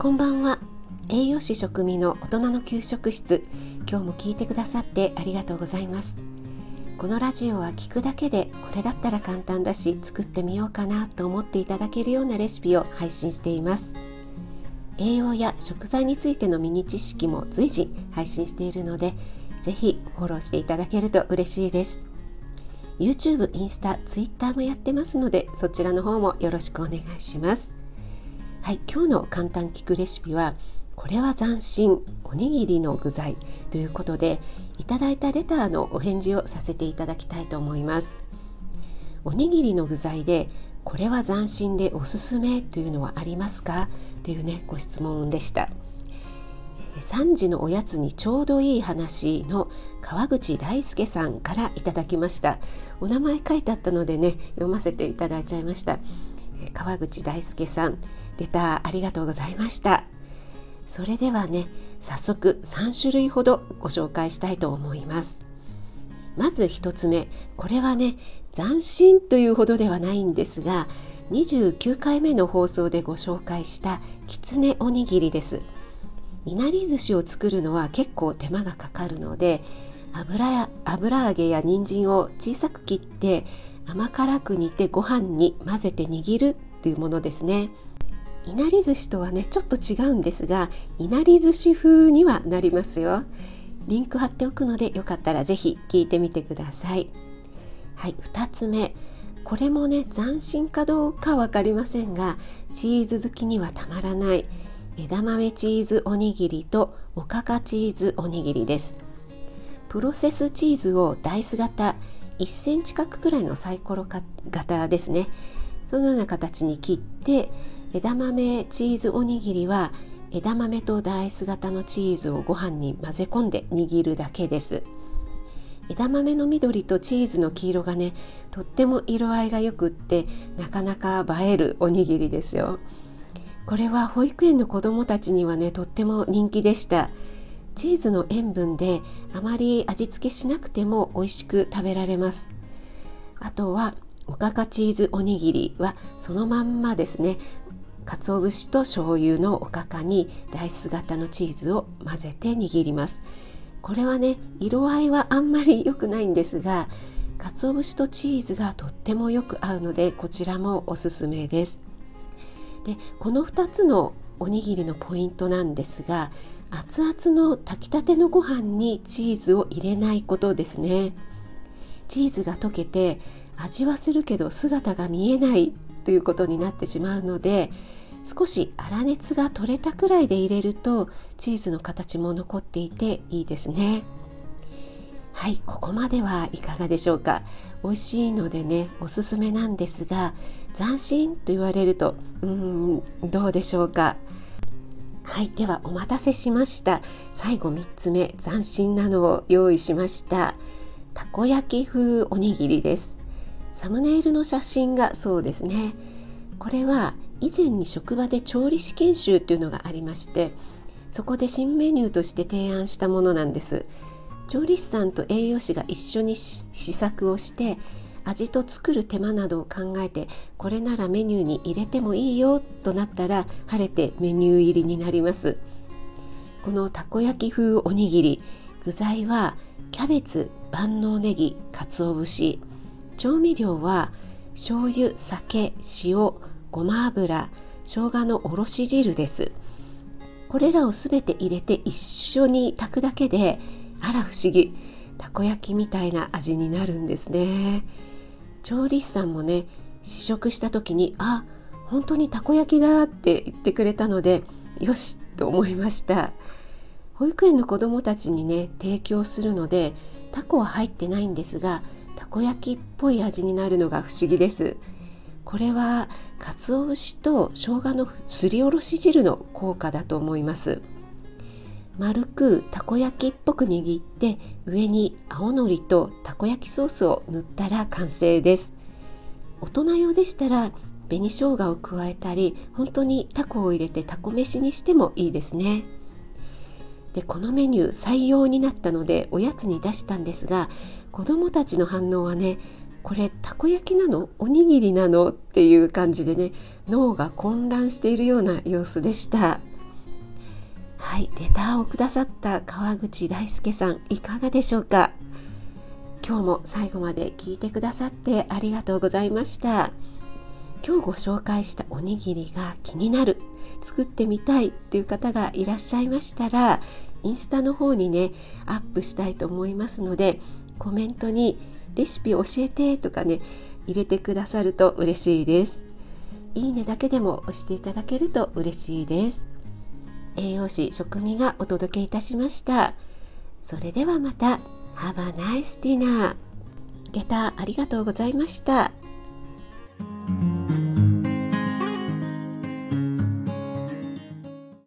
こんばんは。栄養士食味の大人の給食室。今日も聞いてくださってありがとうございます。このラジオは聞くだけでこれだったら簡単だし作ってみようかなと思っていただけるようなレシピを配信しています。栄養や食材についてのミニ知識も随時配信しているのでぜひフォローしていただけると嬉しいです。YouTube、インスタ、Twitter もやってますのでそちらの方もよろしくお願いします。はい、今日の簡単聞くレシピはこれは斬新おにぎりの具材ということでいただいたレターのお返事をさせていただきたいと思います。おにぎりの具材でこれは斬新でおすすめというのはありますか？というねご質問でした。3時のおやつにちょうどいい話の川口大輔さんからいただきました。お名前書いてあったのでね読ませていただいちゃいました。川口大輔さんレターありがとうございました。それではね早速3種類ほどご紹介したいと思います。まず1つ目これはね斬新というほどではないんですが29回目の放送でご紹介したきつねおにぎりです。いなり寿司を作るのは結構手間がかかるので油や油揚げや人参を小さく切って甘辛く煮てご飯に混ぜて握るというものですね。いなり寿司とはねちょっと違うんですがいなり寿司風にはなりますよ。リンク貼っておくのでよかったらぜひ聞いてみてください。はい2つ目。これもね斬新かどうか分かりませんがチーズ好きにはたまらない。枝豆チーズおにぎりとおかかチーズおにぎりです。プロセスチーズをダイス型1センチ角くらいのサイコロ型ですね。そのような形に切って枝豆チーズおにぎりは枝豆とダイス型のチーズをご飯に混ぜ込んで握るだけです。枝豆の緑とチーズの黄色がねとっても色合いがよくってなかなか映えるおにぎりですよ。これは保育園の子どもたちにはねとっても人気でした。チーズの塩分であまり味付けしなくても美味しく食べられます。あとはおかかチーズおにぎりはそのまんまですね。鰹節と醤油のおかかにライス型のチーズを混ぜて握ります。これはね色合いはあんまり良くないんですが鰹節とチーズがとってもよく合うのでこちらもおすすめです。でこの2つのおにぎりのポイントなんですが熱々の炊きたてのご飯にチーズを入れないことですね。チーズが溶けて味はするけど姿が見えないということになってしまうので少し粗熱が取れたくらいで入れるとチーズの形も残っていていいですね。はいここまではいかがでしょうか。美味しいのでねおすすめなんですが斬新と言われるとうんどうでしょうか。はいではお待たせしました。最後3つ目斬新なのを用意しました。たこ焼き風おにぎりです。サムネイルの写真がそうですね。これは以前に職場で調理師研修っていうのがありましてそこで新メニューとして提案したものなんです。調理師さんと栄養士が一緒に試作をして味と作る手間などを考えてこれならメニューに入れてもいいよとなったら晴れてメニュー入りになります。このたこ焼き風おにぎり具材はキャベツ万能ネギ鰹節。調味料は醤油酒塩ごま油生姜のおろし汁です。これらをすべて入れて一緒に炊くだけであら不思議たこ焼きみたいな味になるんですね。調理師さんもね試食した時にあ本当にたこ焼きだって言ってくれたのでよしと思いました。保育園の子どもたちにね提供するのでタコは入ってないんですがたこ焼きっぽい味になるのが不思議です。これは鰹節と生姜のすりおろし汁の効果だと思います。丸くたこ焼きっぽく握って上に青のりとたこ焼きソースを塗ったら完成です。大人用でしたら紅生姜を加えたり本当にタコを入れてタコ飯にしてもいいですね。でこのメニュー採用になったのでおやつに出したんですが子どもたちの反応はねこれたこ焼きなの？おにぎりなの？っていう感じでね脳が混乱しているような様子でした。はいレターをくださった川口大輔さんいかがでしょうか？今日も最後まで聞いてくださってありがとうございました。今日ご紹介したおにぎりが気になる作ってみたいっていう方がいらっしゃいましたらインスタの方にねアップしたいと思いますのでコメントにレシピ教えてとかね入れてくださると嬉しいです。いいねだけでも押していただけると嬉しいです。栄養士食味がお届けいたしました。それではまた。Have a nice dinner レターありがとうございました。